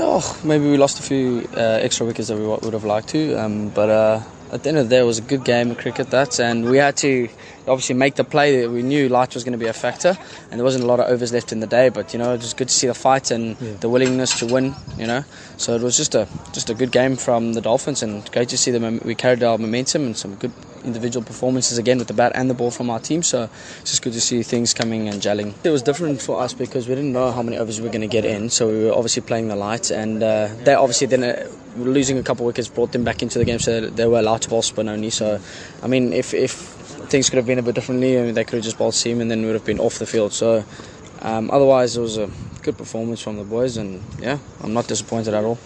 Oh, maybe we lost a few uh, extra wickets that we would have liked to, um, but uh, at the end of the day, it was a good game of cricket. That, and we had to obviously make the play. That we knew light was going to be a factor, and there wasn't a lot of overs left in the day. But you know, it was good to see the fight and yeah. the willingness to win. You know, so it was just a just a good game from the Dolphins, and great to see them. We carried our momentum and some good individual performances again with the bat and the ball from our team. So it's just good to see things coming and gelling. It was different for us because we didn't know how many overs we were going to get in, so we were obviously playing the light, and uh, they obviously then. Losing a couple of wickets brought them back into the game, so they were allowed to bowl spin only. So, I mean, if, if things could have been a bit differently, I mean, they could have just bowled seam and then would have been off the field. So, um, otherwise, it was a good performance from the boys, and yeah, I'm not disappointed at all.